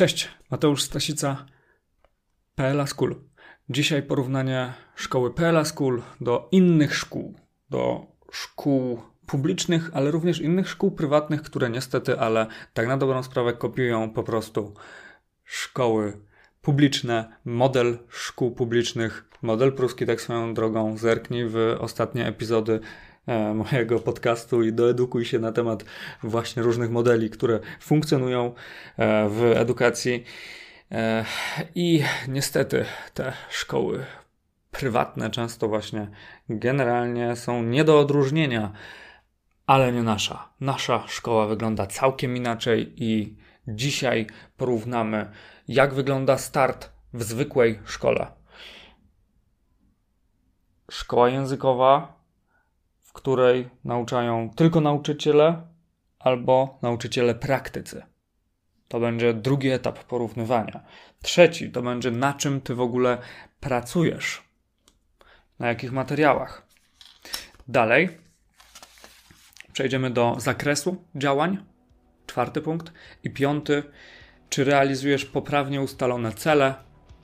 Cześć, Mateusz Stasica, PLA School. Dzisiaj porównanie szkoły PLA School do innych szkół, do szkół publicznych, ale również innych szkół prywatnych, które niestety, ale tak na dobrą sprawę kopiują po prostu szkoły publiczne, model szkół publicznych, model pruski tak swoją drogą. Zerknij w ostatnie epizody mojego podcastu i doedukuj się na temat właśnie różnych modeli, które funkcjonują e, w edukacji. E, I niestety te szkoły prywatne często właśnie generalnie są nie do odróżnienia, ale nie nasza. Nasza szkoła wygląda całkiem inaczej i dzisiaj porównamy, jak wygląda start w zwykłej szkole. Szkoła językowa, w której nauczają tylko nauczyciele albo nauczyciele praktycy. To będzie drugi etap porównywania. Trzeci to będzie na czym ty w ogóle pracujesz, na jakich materiałach. Dalej przejdziemy do zakresu działań, czwarty punkt. I piąty, czy realizujesz poprawnie ustalone cele.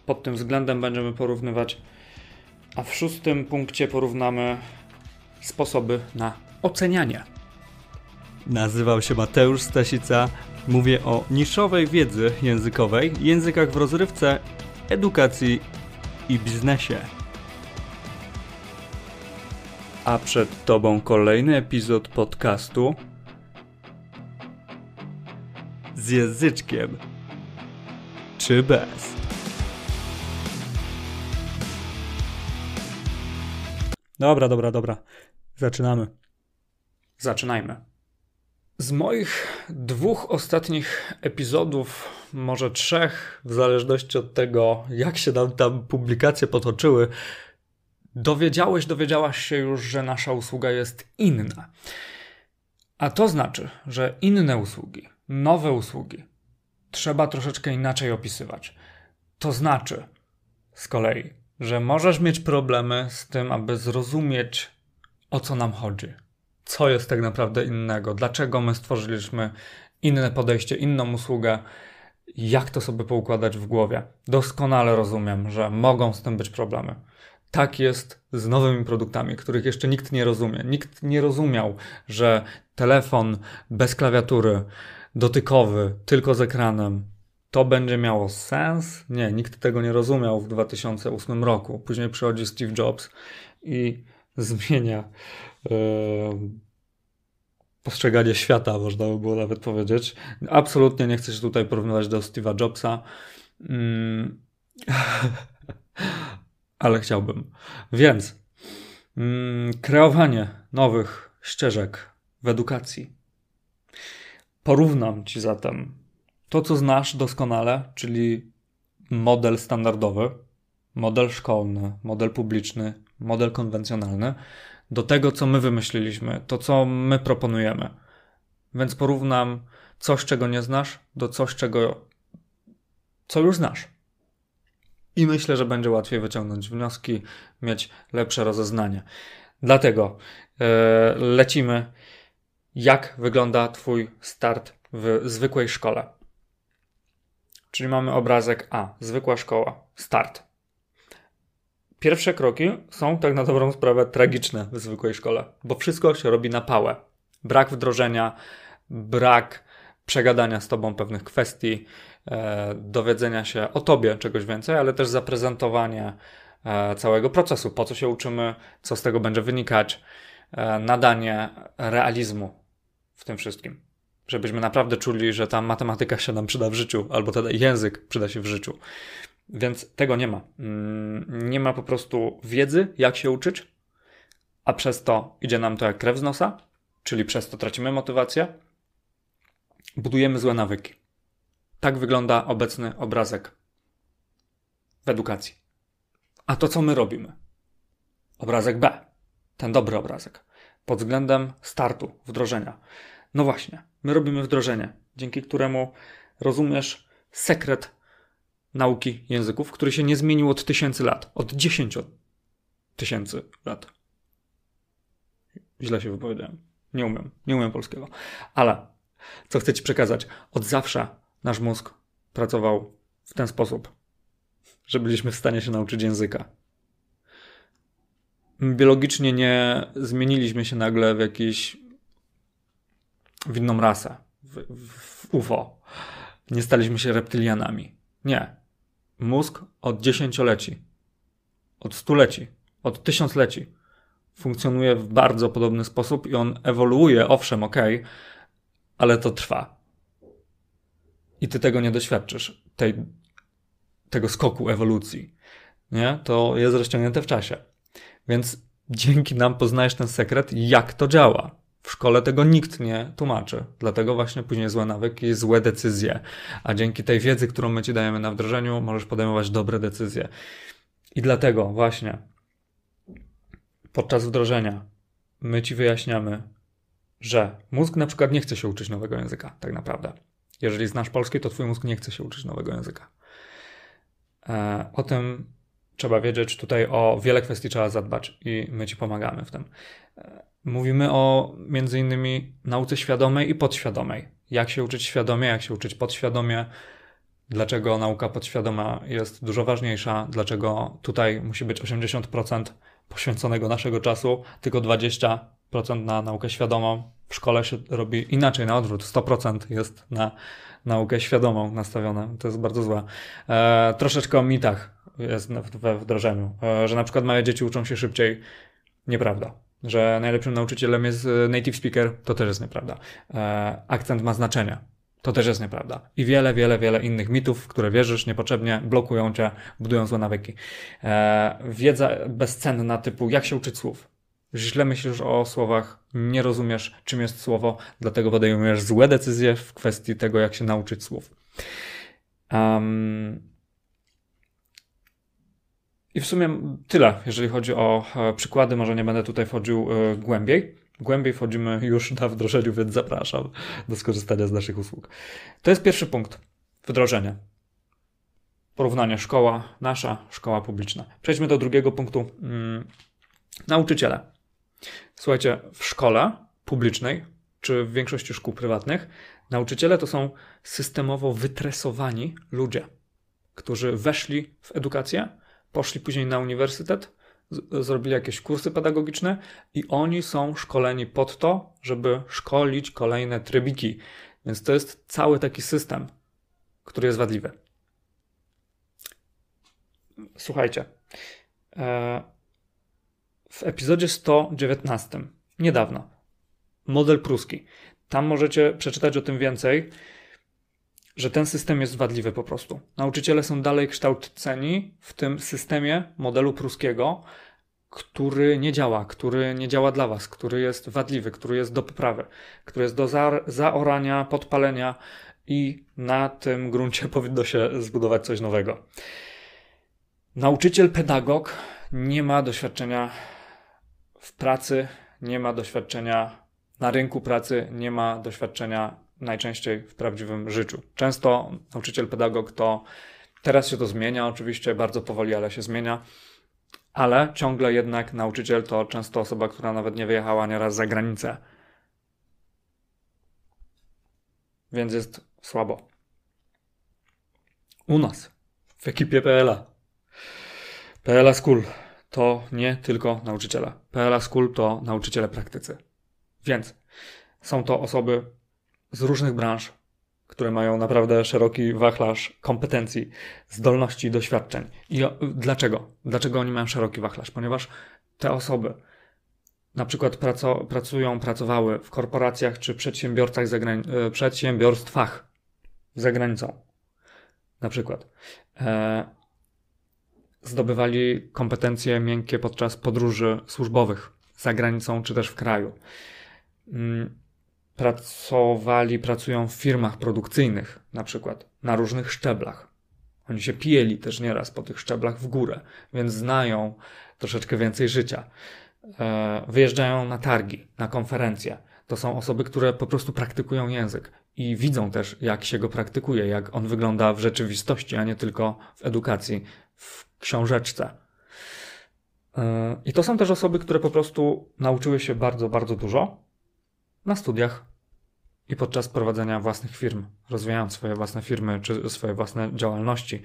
Pod tym względem będziemy porównywać. A w szóstym punkcie porównamy sposoby na ocenianie. Nazywam się Mateusz Stasica. Mówię o niszowej wiedzy językowej, językach w rozrywce, edukacji i biznesie. A przed Tobą kolejny epizod podcastu z języczkiem czy bez. Dobra, dobra, dobra. Zaczynamy. Zaczynajmy. Z moich dwóch ostatnich epizodów, może trzech, w zależności od tego, jak się nam tam publikacje potoczyły, dowiedziałeś, dowiedziałaś się już, że nasza usługa jest inna. A to znaczy, że inne usługi, nowe usługi, trzeba troszeczkę inaczej opisywać. To znaczy, z kolei, że możesz mieć problemy z tym, aby zrozumieć, o co nam chodzi. Co jest tak naprawdę innego? Dlaczego my stworzyliśmy inne podejście, inną usługę? Jak to sobie poukładać w głowie? Doskonale rozumiem, że mogą z tym być problemy. Tak jest z nowymi produktami, których jeszcze nikt nie rozumie. Nikt nie rozumiał, że telefon bez klawiatury, dotykowy, tylko z ekranem, to będzie miało sens? Nie, nikt tego nie rozumiał w 2008 roku. Później przychodzi Steve Jobs i zmienia yy, postrzeganie świata, można by było nawet powiedzieć. Absolutnie nie chcę się tutaj porównywać do Steve'a Jobsa. Yy, ale chciałbym. Więc mm, kreowanie nowych ścieżek w edukacji. Porównam ci zatem to, co znasz doskonale, czyli model standardowy, model szkolny, model publiczny, model konwencjonalny, do tego, co my wymyśliliśmy, to, co my proponujemy. Więc porównam coś, czego nie znasz, do coś, czego co już znasz. I myślę, że będzie łatwiej wyciągnąć wnioski, mieć lepsze rozeznanie. Dlatego yy, lecimy. Jak wygląda Twój start w zwykłej szkole? Czyli mamy obrazek A, zwykła szkoła, start. Pierwsze kroki są tak na dobrą sprawę tragiczne w zwykłej szkole, bo wszystko się robi na pałę. Brak wdrożenia, brak przegadania z tobą pewnych kwestii, e, dowiedzenia się o tobie czegoś więcej, ale też zaprezentowanie e, całego procesu, po co się uczymy, co z tego będzie wynikać, e, nadanie realizmu w tym wszystkim. Żebyśmy naprawdę czuli, że ta matematyka się nam przyda w życiu, albo ten język przyda się w życiu. Więc tego nie ma. Mm, nie ma po prostu wiedzy, jak się uczyć, a przez to idzie nam to jak krew z nosa, czyli przez to tracimy motywację, budujemy złe nawyki. Tak wygląda obecny obrazek w edukacji. A to co my robimy? Obrazek B, ten dobry obrazek, pod względem startu, wdrożenia. No właśnie, my robimy wdrożenie, dzięki któremu rozumiesz sekret nauki języków, który się nie zmienił od tysięcy lat, od dziesięciu tysięcy lat. Źle się wypowiedziałem. Nie umiem, nie umiem polskiego. Ale co chcę Ci przekazać? Od zawsze nasz mózg pracował w ten sposób, że byliśmy w stanie się nauczyć języka. Biologicznie nie zmieniliśmy się nagle w jakiś w inną rasę, w, w UFO. Nie staliśmy się reptylianami. Nie. Mózg od dziesięcioleci, od stuleci, od tysiącleci funkcjonuje w bardzo podobny sposób i on ewoluuje, owszem, ok, ale to trwa. I ty tego nie doświadczysz, tej, tego skoku ewolucji. Nie? To jest rozciągnięte w czasie. Więc dzięki nam poznajesz ten sekret, jak to działa. W szkole tego nikt nie tłumaczy. Dlatego właśnie później złe nawyki, złe decyzje. A dzięki tej wiedzy, którą my ci dajemy na wdrożeniu, możesz podejmować dobre decyzje. I dlatego właśnie podczas wdrożenia my ci wyjaśniamy, że mózg na przykład nie chce się uczyć nowego języka, tak naprawdę. Jeżeli znasz polski, to twój mózg nie chce się uczyć nowego języka. E, o tym trzeba wiedzieć, tutaj o wiele kwestii trzeba zadbać i my ci pomagamy w tym. E, mówimy o między innymi nauce świadomej i podświadomej. Jak się uczyć świadomie, jak się uczyć podświadomie, dlaczego nauka podświadoma jest dużo ważniejsza, dlaczego tutaj musi być 80% poświęconego naszego czasu, tylko 20% na naukę świadomą. W szkole się robi inaczej, na odwrót. 100% jest na naukę świadomą nastawione. To jest bardzo złe. E, troszeczkę o mitach jest we wdrożeniu, e, że na przykład małe dzieci uczą się szybciej. Nieprawda. Że najlepszym nauczycielem jest e, native speaker, to też jest nieprawda. E, akcent ma znaczenie to też jest nieprawda. I wiele, wiele, wiele innych mitów, w które wierzysz niepotrzebnie, blokują cię, budują złe nawyki. E, wiedza bezcenna typu jak się uczyć słów. Źle myślisz o słowach, nie rozumiesz czym jest słowo, dlatego podejmujesz złe decyzje w kwestii tego, jak się nauczyć słów. Um, I w sumie tyle, jeżeli chodzi o e, przykłady. Może nie będę tutaj wchodził e, głębiej. Głębiej wchodzimy już na wdrożeniu, więc zapraszam do skorzystania z naszych usług. To jest pierwszy punkt. Wdrożenie. Porównanie szkoła nasza, szkoła publiczna. Przejdźmy do drugiego punktu. Hmm, nauczyciele. Słuchajcie, w szkole publicznej, czy w większości szkół prywatnych, nauczyciele to są systemowo wytresowani ludzie, którzy weszli w edukację, poszli później na uniwersytet, zrobili jakieś kursy pedagogiczne i oni są szkoleni pod to, żeby szkolić kolejne trybiki. Więc to jest cały taki system, który jest wadliwy. Słuchajcie. E, w epizodzie 119, niedawno, model pruski. Tam możecie przeczytać o tym więcej że ten system jest wadliwy po prostu. Nauczyciele są dalej kształceni w tym systemie modelu pruskiego, który nie działa, który nie działa dla was, który jest wadliwy, który jest do poprawy, który jest do za zaorania, podpalenia i na tym gruncie powinno się zbudować coś nowego. Nauczyciel, pedagog nie ma doświadczenia w pracy, nie ma doświadczenia na rynku pracy, nie ma doświadczenia najczęściej w prawdziwym życiu. Często nauczyciel, pedagog to teraz się to zmienia, oczywiście bardzo powoli, ale się zmienia. Ale ciągle jednak nauczyciel to często osoba, która nawet nie wyjechała nieraz za granicę. Więc jest słabo. U nas, w ekipie PLA. PLA School to nie tylko nauczyciele. PLA School to nauczyciele praktycy. Więc są to osoby z różnych branż, które mają naprawdę szeroki wachlarz kompetencji, zdolności, doświadczeń. I dlaczego? Dlaczego oni mają szeroki wachlarz? Ponieważ te osoby na przykład pracują, pracowały w korporacjach czy przedsiębiorcach e, przedsiębiorstwach za granicą. Na przykład. E, zdobywali kompetencje miękkie podczas podróży służbowych za granicą czy też w kraju. Mm, pracowali, pracują w firmach produkcyjnych, na przykład na różnych szczeblach. Oni się pijeli też nieraz po tych szczeblach w górę, więc znają troszeczkę więcej życia. E, wyjeżdżają na targi, na konferencje. To są osoby, które po prostu praktykują język i widzą też, jak się go praktykuje, jak on wygląda w rzeczywistości, a nie tylko w edukacji, w książeczce. E, I to są też osoby, które po prostu nauczyły się bardzo, bardzo dużo na studiach. i podczas prowadzenia własnych firm, rozwijając swoje własne firmy czy swoje własne działalności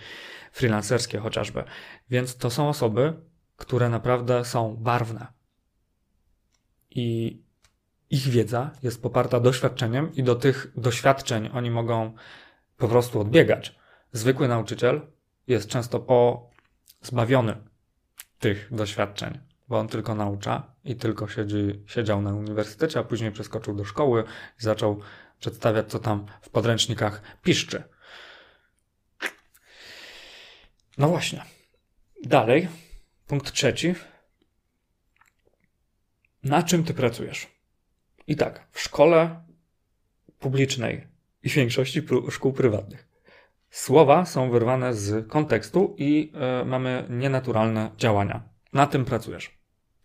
freelancerskie chociażby. Więc to są osoby, które naprawdę są barwne. I ich wiedza jest poparta doświadczeniem, i do tych doświadczeń oni mogą po prostu odbiegać. Zwykły nauczyciel jest często pozbawiony tych doświadczeń, bo on tylko naucza i tylko siedzi, siedział na uniwersytecie, a później przeskoczył do szkoły i zaczął przedstawiać, co tam w podręcznikach piszczy. No właśnie. Dalej, punkt trzeci. Na czym ty pracujesz? I tak, w szkole publicznej i w większości szkół prywatnych słowa są wyrwane z kontekstu i y, mamy nienaturalne działania. Na tym pracujesz.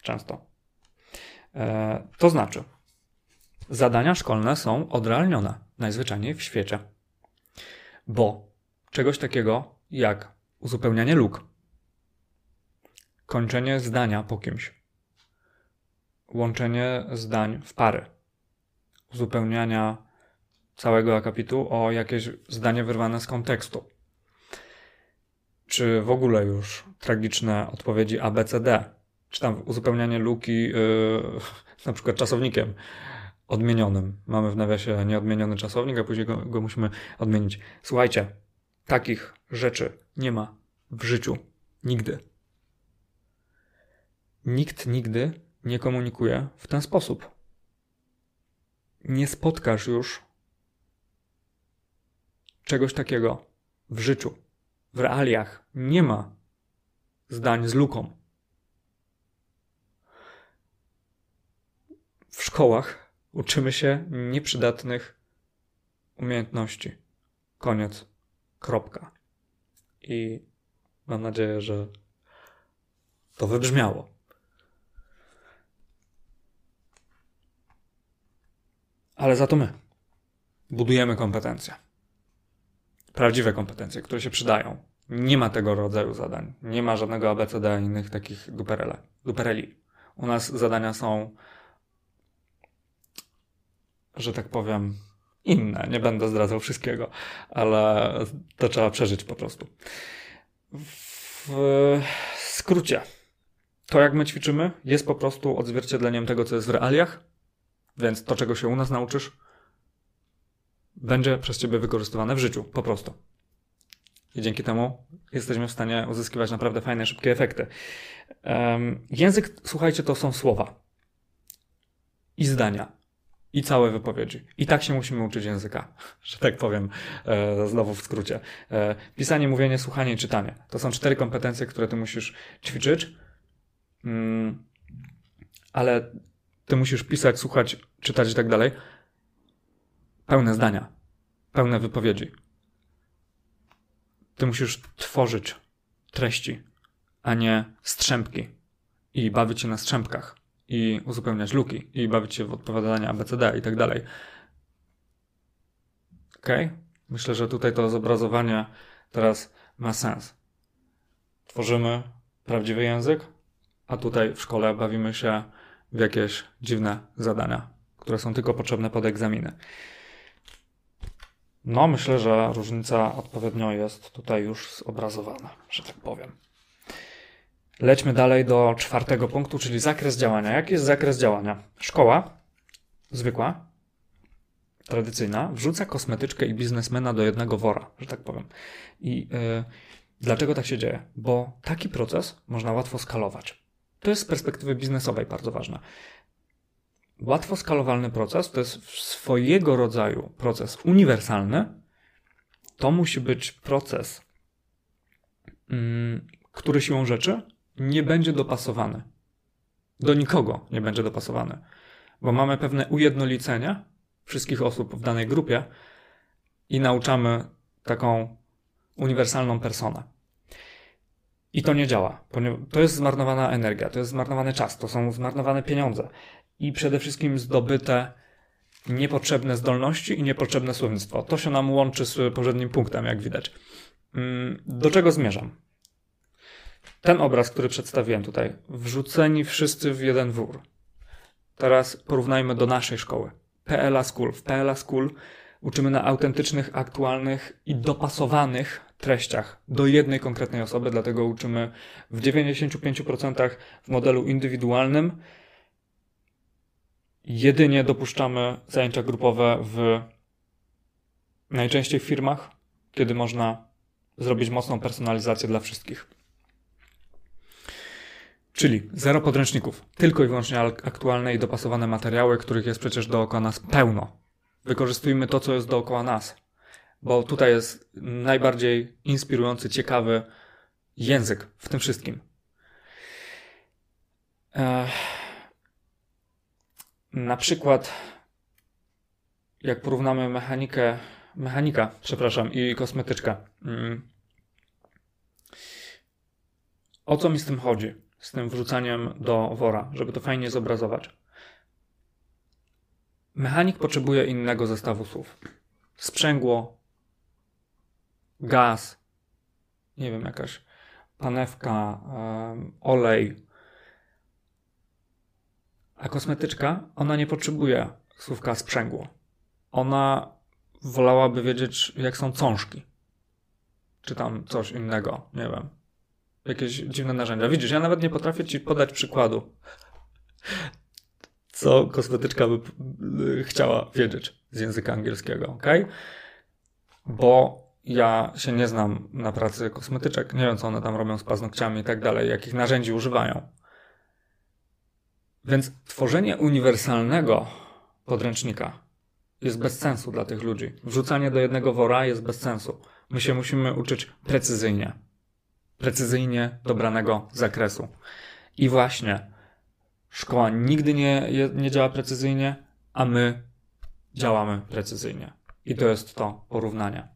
Często. E, to znaczy, zadania szkolne są odrealnione najzwyczajniej w świecie. Bo czegoś takiego jak uzupełnianie luk, kończenie zdania po kimś, łączenie zdań w pary, uzupełniania całego akapitu o jakieś zdanie wyrwane z kontekstu, czy w ogóle już tragiczne odpowiedzi ABCD, czy tam uzupełnianie luki yy, na przykład czasownikiem odmienionym. Mamy w nawiasie nieodmieniony czasownik, a później go, go musimy odmienić. Słuchajcie, takich rzeczy nie ma w życiu nigdy. Nikt nigdy nie komunikuje w ten sposób. Nie spotkasz już czegoś takiego w życiu. W realiach nie ma zdań z luką. W szkołach uczymy się nieprzydatnych umiejętności. Koniec. Kropka. I mam nadzieję, że to wybrzmiało. Ale za to my budujemy kompetencje. Prawdziwe kompetencje, które się przydają. Nie ma tego rodzaju zadań. Nie ma żadnego ABCD innych takich duperele, dupereli. U nas zadania są, że tak powiem, inne. Nie będę zdradzał wszystkiego, ale to trzeba przeżyć po prostu. W skrócie, to jak my ćwiczymy, jest po prostu odzwierciedleniem tego, co jest w realiach, więc to, czego się u nas nauczysz, będzie przez ciebie wykorzystywane w życiu, po prostu. I dzięki temu jesteśmy w stanie uzyskiwać naprawdę fajne, szybkie efekty. Um, język, słuchajcie, to są słowa i zdania i całe wypowiedzi. I tak się musimy uczyć języka, że tak powiem, e, znowu w skrócie. E, pisanie, mówienie, słuchanie i czytanie. To są cztery kompetencje, które ty musisz ćwiczyć. Mm, ale ty musisz pisać, słuchać, czytać i tak dalej. Pełne zdania, pełne wypowiedzi. Ty musisz tworzyć treści, a nie strzępki i bawić się na strzępkach i uzupełniać luki i bawić się w odpowiadanie ABCD i tak dalej. Ok? Myślę, że tutaj to zobrazowanie teraz ma sens. Tworzymy prawdziwy język, a tutaj w szkole bawimy się w jakieś dziwne zadania, które są tylko potrzebne pod egzaminy. No, myślę, że różnica odpowiednio jest tutaj już zobrazowana, że tak powiem. Lećmy dalej do czwartego punktu, czyli zakres działania. Jaki jest zakres działania? Szkoła, zwykła, tradycyjna, wrzuca kosmetyczkę i biznesmena do jednego wora, że tak powiem. I yy, dlaczego tak się dzieje? Bo taki proces można łatwo skalować. To jest z perspektywy biznesowej bardzo ważne. Łatwo skalowalny proces to jest swojego rodzaju proces uniwersalny. To musi być proces, yy, który siłą rzeczy nie będzie dopasowany. Do nikogo nie będzie dopasowany, bo mamy pewne ujednolicenie wszystkich osób w danej grupie i nauczamy taką uniwersalną personę. I to nie działa. To jest zmarnowana energia, to jest zmarnowany czas, to są zmarnowane pieniądze i przede wszystkim zdobyte niepotrzebne zdolności i niepotrzebne słownictwo. To się nam łączy z poprzednim punktem, jak widać. Mm, do czego zmierzam? ten obraz, który przedstawiłem tutaj, wrzuceni wszyscy w jeden wór. Teraz porównajmy do naszej szkoły. PLA School. W PLA School uczymy na autentycznych, aktualnych i dopasowanych treściach do jednej konkretnej osoby, dlatego uczymy w 95% w modelu indywidualnym. Jedynie dopuszczamy zajęcia grupowe w najczęściej w firmach, kiedy można zrobić mocną personalizację dla wszystkich. Czyli zero podręczników, tylko i wyłącznie aktualne i dopasowane materiały, których jest przecież dookoła nas pełno. Wykorzystujmy to, co jest dookoła nas, bo tutaj jest najbardziej inspirujący, ciekawy język w tym wszystkim. Na przykład, jak porównamy mechanikę, mechanika, przepraszam, i kosmetyczkę. Mm. O co mi z tym chodzi? z tym wrzucaniem do wora, żeby to fajnie zobrazować. Mechanik potrzebuje innego zestawu słów. Sprzęgło, gaz, nie wiem, jakaś panewka, olej. A kosmetyczka, ona nie potrzebuje słówka sprzęgło. Ona wolałaby wiedzieć, jak są cążki. Czy tam coś innego, nie wiem jakieś dziwne narzędzia. Widzisz, ja nawet nie potrafię ci podać przykładu, co kosmetyczka by chciała wiedzieć z języka angielskiego, ok? Bo ja się nie znam na pracy kosmetyczek, nie wiem co one tam robią z paznokciami i tak dalej, jakich narzędzi używają. Więc tworzenie uniwersalnego podręcznika jest bez sensu dla tych ludzi. Wrzucanie do jednego wora jest bez sensu. My się musimy uczyć precyzyjnie precyzyjnie dobranego zakresu. I właśnie szkoła nigdy nie, nie działa precyzyjnie, a my działamy precyzyjnie. I to jest to porównanie.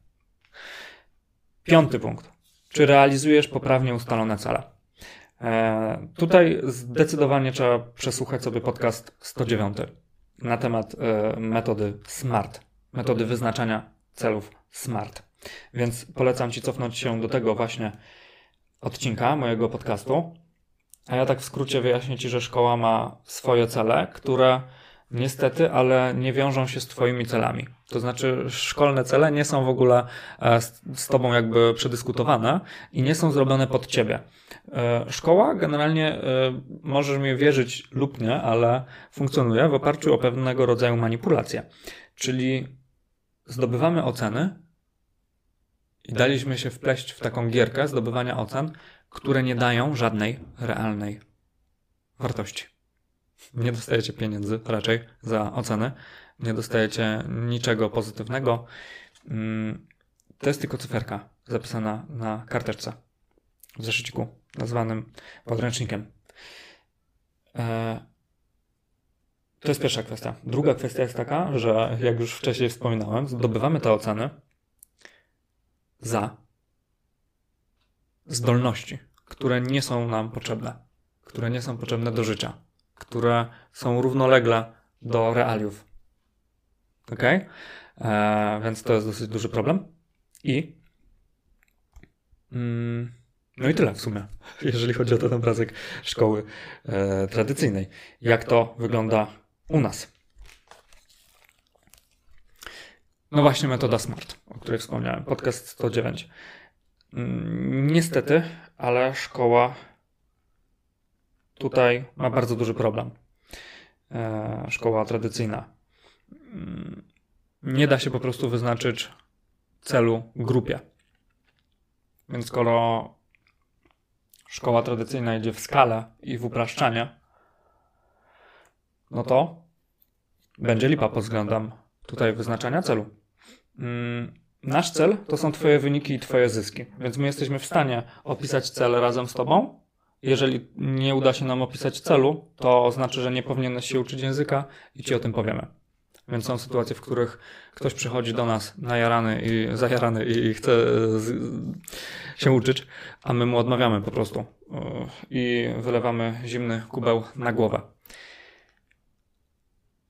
Piąty punkt. Czy realizujesz poprawnie ustalone cele? E, tutaj zdecydowanie trzeba przesłuchać sobie podcast 109 na temat e, metody SMART, metody wyznaczania celów SMART. Więc polecam Ci cofnąć się do tego właśnie odcinka mojego podcastu. A ja tak w skrócie wyjaśnię Ci, że szkoła ma swoje cele, które niestety, ale nie wiążą się z Twoimi celami. To znaczy, szkolne cele nie są w ogóle e, z, Tobą jakby przedyskutowane i nie są zrobione pod Ciebie. E, szkoła generalnie e, możesz mi wierzyć lub nie, ale funkcjonuje w oparciu o pewnego rodzaju manipulację. Czyli zdobywamy oceny i daliśmy się wpleść w taką gierkę zdobywania ocen, które nie dają żadnej realnej wartości. Nie dostajecie pieniędzy raczej za ocenę, nie dostajecie niczego pozytywnego. Mm, to jest tylko cyferka zapisana na karteczce w zeszyciku nazwanym podręcznikiem. E, to jest pierwsza kwestia. Druga kwestia jest taka, że jak już wcześniej wspominałem, zdobywamy te oceny za zdolności, które nie są nam potrzebne, które nie są potrzebne do życia, które są równolegle do realiów. Ok? Eee, więc to jest dosyć duży problem. I. Mm, no i tyle w sumie, jeżeli chodzi o ten obrazek szkoły e, tradycyjnej. Jak to wygląda u nas? No właśnie metoda SMART, o której wspomniałem, podcast 109. Mm, niestety, ale szkoła tutaj ma bardzo duży problem. E, szkoła tradycyjna. Nie da się po prostu wyznaczyć celu grupie. Więc skoro szkoła tradycyjna idzie w skalę i w upraszczanie, no to będzie lipa pod względem tutaj wyznaczania celu. Mm, nasz cel to są Twoje wyniki i Twoje zyski, więc my jesteśmy w stanie opisać cel razem z Tobą. Jeżeli nie uda się nam opisać celu, to znaczy, że nie powinieneś się uczyć języka i Ci o tym powiemy. Więc są sytuacje, w których ktoś przychodzi do nas najarany i zajarany i chce się uczyć, a my mu odmawiamy po prostu i wylewamy zimny kubeł na głowę.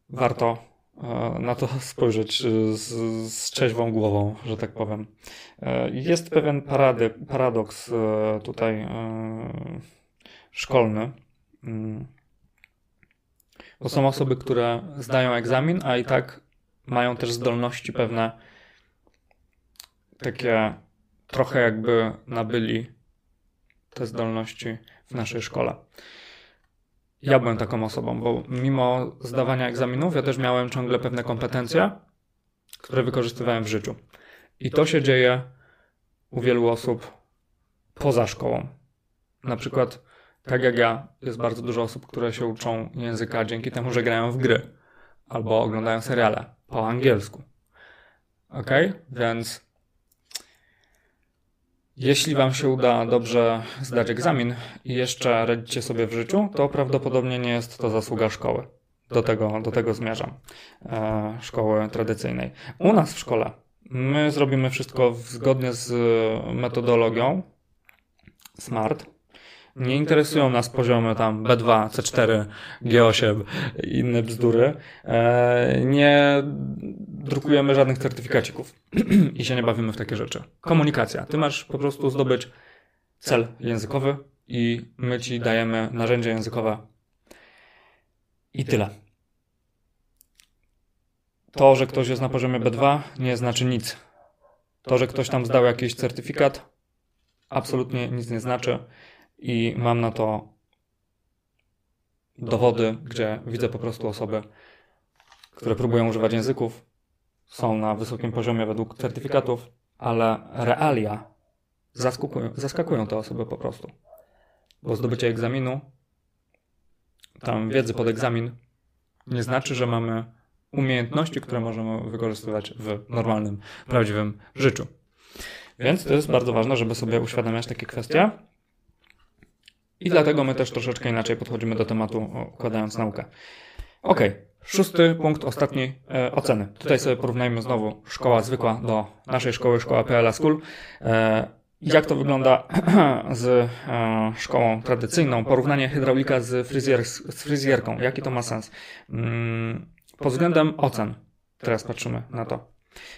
Warto E, na to spojrzeć e, z, z trzeźwą głową, że tak powiem. E, jest pewien parady, paradoks tutaj szkolny. Bo są osoby, które zdają egzamin, a i tak mają też zdolności pewne takie trochę jakby nabyli te zdolności w naszej szkole. Ja byłem taką osobą, bo mimo zdawania egzaminów, ja też miałem ciągle pewne kompetencje, które wykorzystywałem w życiu. I to się dzieje u wielu osób poza szkołą. Na przykład, tak jak ja, jest bardzo dużo osób, które się uczą języka dzięki temu, że grają w gry albo oglądają seriale po angielsku. Ok? Więc jeśli Wam się uda dobrze zdać egzamin i jeszcze radzicie sobie w życiu, to prawdopodobnie nie jest to zasługa szkoły. Do tego, do tego zmierzam. E, szkoły tradycyjnej. U nas w szkole my zrobimy wszystko zgodnie z metodologią SMART. Nie interesują nas poziomy tam B2, C4, G8 i inne bzdury. E, nie drukujemy żadnych certyfikacików i się nie bawimy w takie rzeczy. Komunikacja. Ty masz po prostu zdobyć cel językowy i my ci dajemy narzędzie językowe. I tyle. To, że ktoś jest na poziomie B2, nie znaczy nic. To, że ktoś tam zdał jakiś certyfikat, absolutnie nic nie znaczy i mam na to dowody, gdzie widzę po prostu osoby, które próbują używać języków, są na wysokim poziomie według certyfikatów, ale realia zaskakują, zaskakują te osoby po prostu. Bo zdobycie egzaminu, tam wiedzy pod egzamin, nie znaczy, że mamy umiejętności, które możemy wykorzystywać w normalnym, prawdziwym życiu. Więc to jest bardzo ważne, żeby sobie uświadamiać takie kwestie. I dlatego my też troszeczkę inaczej podchodzimy do tematu, układając naukę. Ok, szósty punkt, ostatni e, oceny. Tutaj sobie porównajmy znowu szkoła zwykła do naszej szkoły, szkoła PLA School. E, jak to wygląda z e, szkołą tradycyjną? Porównanie hydraulika z, fryzjer, z fryzjerką. Jaki to ma sens? Mm, pod względem ocen. Teraz patrzymy na to.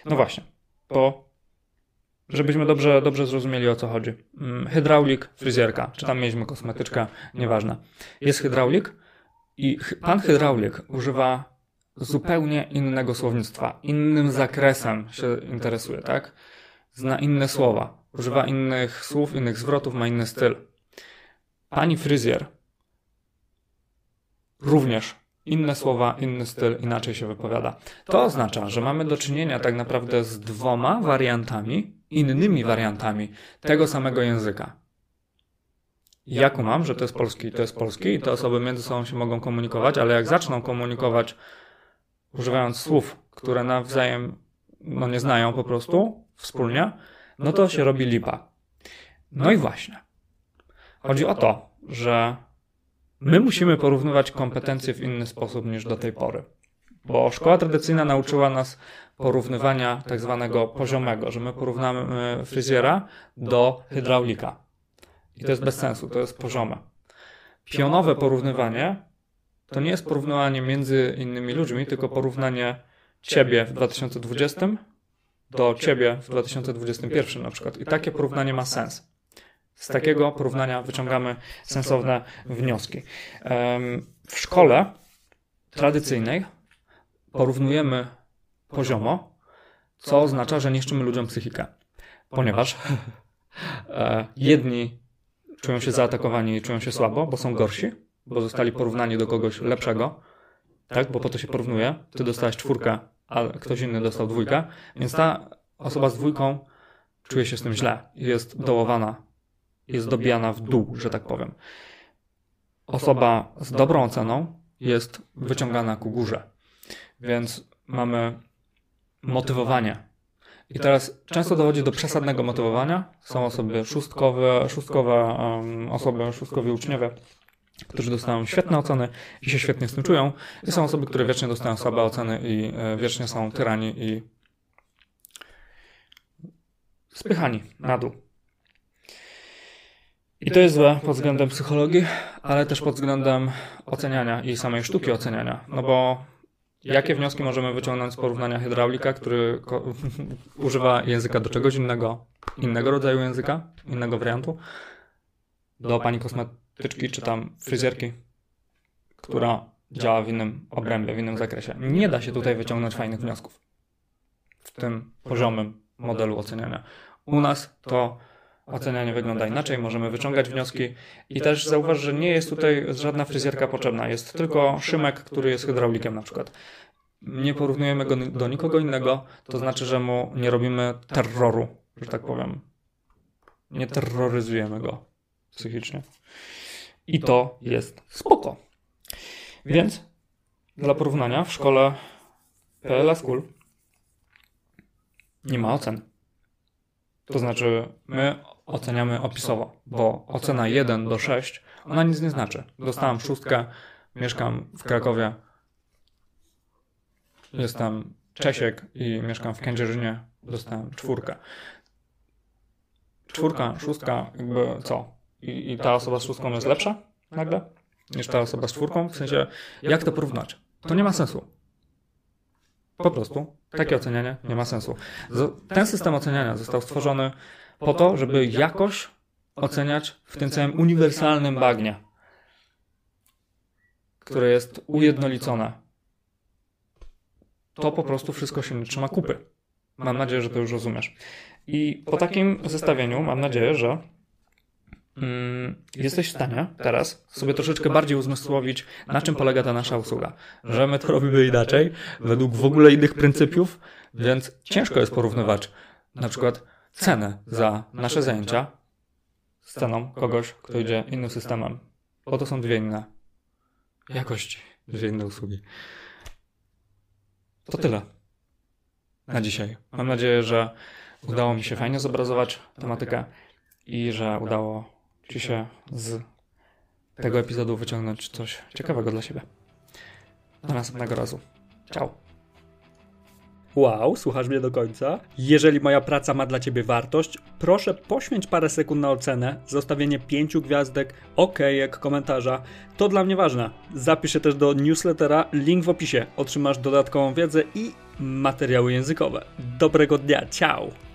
No właśnie, bo żebyśmy dobrze, dobrze zrozumieli o co chodzi. Mm, hydraulik, fryzjerka, czy tam mieliśmy kosmetyczka, nieważne. Jest hydraulik i pan hydraulik używa zupełnie innego słownictwa, innym zakresem się interesuje, tak? Zna inne słowa, używa innych słów, innych zwrotów, ma inny styl. Pani fryzjer również inne słowa, inny styl, inaczej się wypowiada. To oznacza, że mamy do czynienia tak naprawdę z dwoma wariantami, innymi wariantami tego samego języka. Ja kumam, że to jest polski to jest polski i te osoby między sobą się mogą komunikować, ale jak zaczną komunikować używając słów, które nawzajem no, nie znają po prostu wspólnie, no to się robi lipa. No i właśnie. Chodzi o to, że My musimy porównywać kompetencje w inny sposób niż do tej pory. Bo szkoła tradycyjna nauczyła nas porównywania tak zwanego poziomego, że my porównamy fryzjera do hydraulika. I to jest bez sensu, to jest poziome. Pionowe porównywanie to nie jest porównywanie między innymi ludźmi, tylko porównanie ciebie w 2020 do ciebie w 2021 na przykład. I takie porównanie ma sens. Z takiego porównania wyciągamy sensowne wnioski. W szkole tradycyjnej porównujemy poziomo, co oznacza, że niszczymy ludziom psychikę. Ponieważ e, jedni czują się zaatakowani i czują się słabo, bo są gorsi, bo zostali porównani do kogoś lepszego, tak, bo po to się porównuje. Ty dostałeś czwórkę, a ktoś inny dostał dwójkę, więc ta osoba z dwójką czuje się z tym źle i jest dołowana jest dobijana w dół, że tak powiem. Osoba z dobrą oceną jest wyciągana ku górze. Więc mamy motywowanie. I teraz często dochodzi do przesadnego motywowania. Są osoby szóstkowe, szóstkowe um, osoby, szóstkowi uczniowie, którzy dostają świetne oceny i się świetnie z tym czują. I są osoby, które wiecznie dostają słabe oceny i e, wiecznie są tyrani i spychani na dół. I to jest złe pod względem psychologii, ale też pod względem oceniania i samej sztuki oceniania. No bo jakie wnioski możemy wyciągnąć z porównania hydraulika, który używa języka do czegoś innego, innego rodzaju języka, innego wariantu, do pani kosmetyczki czy tam fryzjerki, która działa w innym obrębie, w innym zakresie. Nie da się tutaj wyciągnąć fajnych wniosków w tym poziomym modelu oceniania. U nas to ocenianie wygląda inaczej, możemy wyciągać wnioski i też zauważ, że nie jest tutaj żadna fryzjerka potrzebna, jest tylko Szymek, który jest hydraulikiem na przykład. Nie porównujemy go do nikogo innego, to znaczy, że mu nie robimy terroru, że tak powiem. Nie terroryzujemy go psychicznie. I to jest spoko. Więc dla porównania w szkole PLA School nie ma ocen. To znaczy, my oceniamy opisowo, bo ocena 1 do 6, ona nic nie znaczy. Dostałem szóstkę, mieszkam w Krakowie, jestem Czesiek i mieszkam w Kędzierzynie, dostałem czwórkę. Czwórka, szóstka, jakby co? I, I ta osoba z szóstką jest lepsza nagle niż ta osoba z czwórką? W sensie, jak to porównać? To nie ma sensu. Po prostu takie ocenianie nie ma sensu. Ten system oceniania został stworzony po to, żeby jakoś oceniać w tym całym uniwersalnym bagnie, które jest ujednolicone. To po prostu wszystko się nie trzyma kupy. Mam nadzieję, że to już rozumiesz. I po takim zestawieniu mam nadzieję, że mm, jesteś w stanie teraz sobie troszeczkę bardziej uzmysłowić, na czym polega ta nasza usługa. Że my to robimy inaczej, według w ogóle innych pryncypiów, więc ciężko jest porównywać na przykład cenę za nasze zajęcia z ceną kogoś, kto idzie innym systemem. Bo to są dwie inne jakości, dwie inne usługi. To tyle na dzisiaj. Mam nadzieję, że udało mi się fajnie zobrazować tematykę i że udało Ci się z tego epizodu wyciągnąć coś ciekawego dla siebie. Do następnego razu. Ciao. Wow, słuchasz mnie do końca? Jeżeli moja praca ma dla Ciebie wartość, proszę poświęć parę sekund na ocenę, zostawienie pięciu gwiazdek, ok, jak komentarza. To dla mnie ważne. Zapisz się też do newslettera, link w opisie. Otrzymasz dodatkową wiedzę i materiały językowe. Dobrego dnia, ciao!